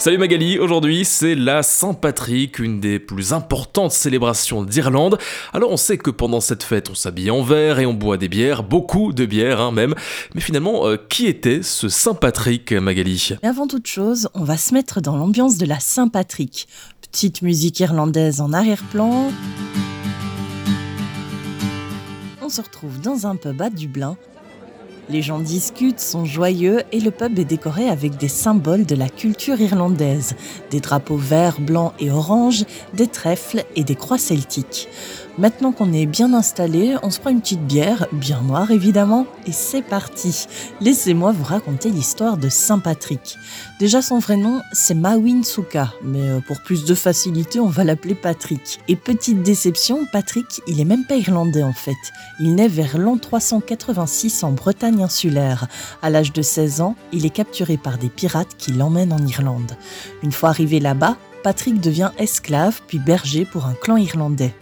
Salut Magali, aujourd'hui c'est la Saint-Patrick, une des plus importantes célébrations d'Irlande. Alors on sait que pendant cette fête on s'habille en vert et on boit des bières, beaucoup de bières hein, même. Mais finalement, euh, qui était ce Saint-Patrick Magali? Mais avant toute chose, on va se mettre dans l'ambiance de la Saint-Patrick. Petite musique irlandaise en arrière-plan. On se retrouve dans un pub à Dublin les gens discutent, sont joyeux et le pub est décoré avec des symboles de la culture irlandaise, des drapeaux verts, blancs et orange, des trèfles et des croix celtiques. Maintenant qu'on est bien installé, on se prend une petite bière, bien noire évidemment, et c'est parti. Laissez-moi vous raconter l'histoire de Saint Patrick. Déjà son vrai nom, c'est Mawin Souka, mais euh, pour plus de facilité, on va l'appeler Patrick. Et petite déception, Patrick, il est même pas irlandais en fait. Il naît vers l'an 386 en Bretagne insulaire. À l'âge de 16 ans, il est capturé par des pirates qui l'emmènent en Irlande. Une fois arrivé là-bas, Patrick devient esclave puis berger pour un clan irlandais.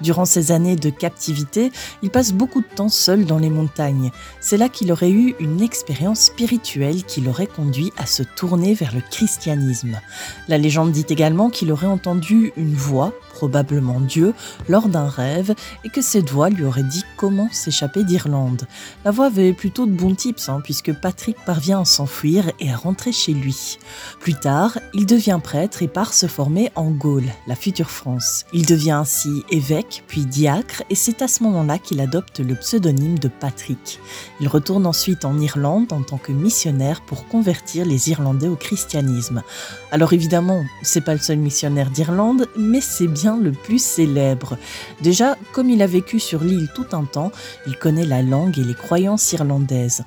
Durant ces années de captivité, il passe beaucoup de temps seul dans les montagnes. C'est là qu'il aurait eu une expérience spirituelle qui l'aurait conduit à se tourner vers le christianisme. La légende dit également qu'il aurait entendu une voix probablement Dieu, lors d'un rêve et que cette voix lui aurait dit comment s'échapper d'Irlande. La voix avait plutôt de bons tips, hein, puisque Patrick parvient à s'enfuir et à rentrer chez lui. Plus tard, il devient prêtre et part se former en Gaule, la future France. Il devient ainsi évêque, puis diacre, et c'est à ce moment-là qu'il adopte le pseudonyme de Patrick. Il retourne ensuite en Irlande en tant que missionnaire pour convertir les Irlandais au christianisme. Alors évidemment, c'est pas le seul missionnaire d'Irlande, mais c'est bien le plus célèbre. Déjà, comme il a vécu sur l'île tout un temps, il connaît la langue et les croyances irlandaises.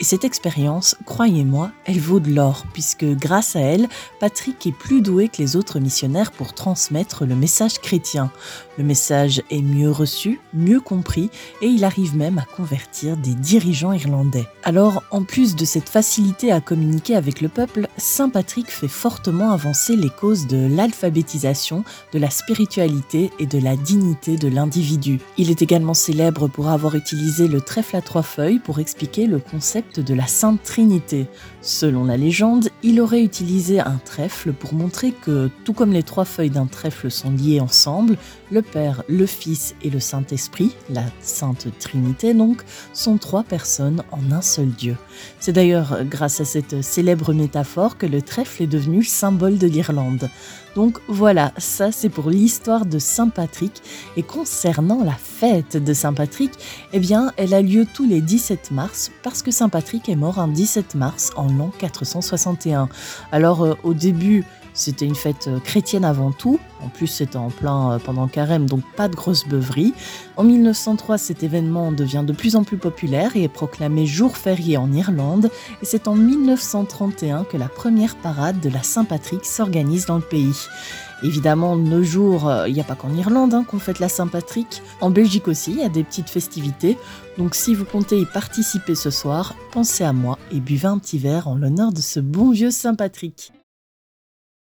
Et cette expérience, croyez-moi, elle vaut de l'or, puisque grâce à elle, Patrick est plus doué que les autres missionnaires pour transmettre le message chrétien. Le message est mieux reçu, mieux compris, et il arrive même à convertir des dirigeants irlandais. Alors, en plus de cette facilité à communiquer avec le peuple, Saint Patrick fait fortement avancer les causes de l'alphabétisation, de la spiritualité et de la dignité de l'individu. Il est également célèbre pour avoir utilisé le trèfle à trois feuilles pour expliquer le concept de la Sainte Trinité. Selon la légende, il aurait utilisé un trèfle pour montrer que, tout comme les trois feuilles d'un trèfle sont liées ensemble, le Père, le Fils et le Saint-Esprit, la Sainte Trinité donc, sont trois personnes en un seul Dieu. C'est d'ailleurs grâce à cette célèbre métaphore que le trèfle est devenu symbole de l'Irlande. Donc voilà, ça c'est pour l'histoire de Saint Patrick. Et concernant la fête de Saint Patrick, eh bien, elle a lieu tous les 17 mars parce que Saint Patrick est mort un 17 mars en l'an 461. Alors euh, au début, c'était une fête euh, chrétienne avant tout. En plus, c'était en plein euh, pendant carême, donc pas de grosse beuverie. En 1903, cet événement devient de plus en plus populaire et est proclamé jour férié en Irlande. Et c'est en 1931 que la première parade de la Saint-Patrick s'organise dans le pays. Évidemment, nos jours, euh, il n'y a pas qu'en Irlande hein, qu'on fête la Saint-Patrick. En Belgique aussi, il y a des petites festivités. Donc si vous comptez y participer ce soir, pensez à moi et buvez un petit verre en l'honneur de ce bon vieux Saint-Patrick.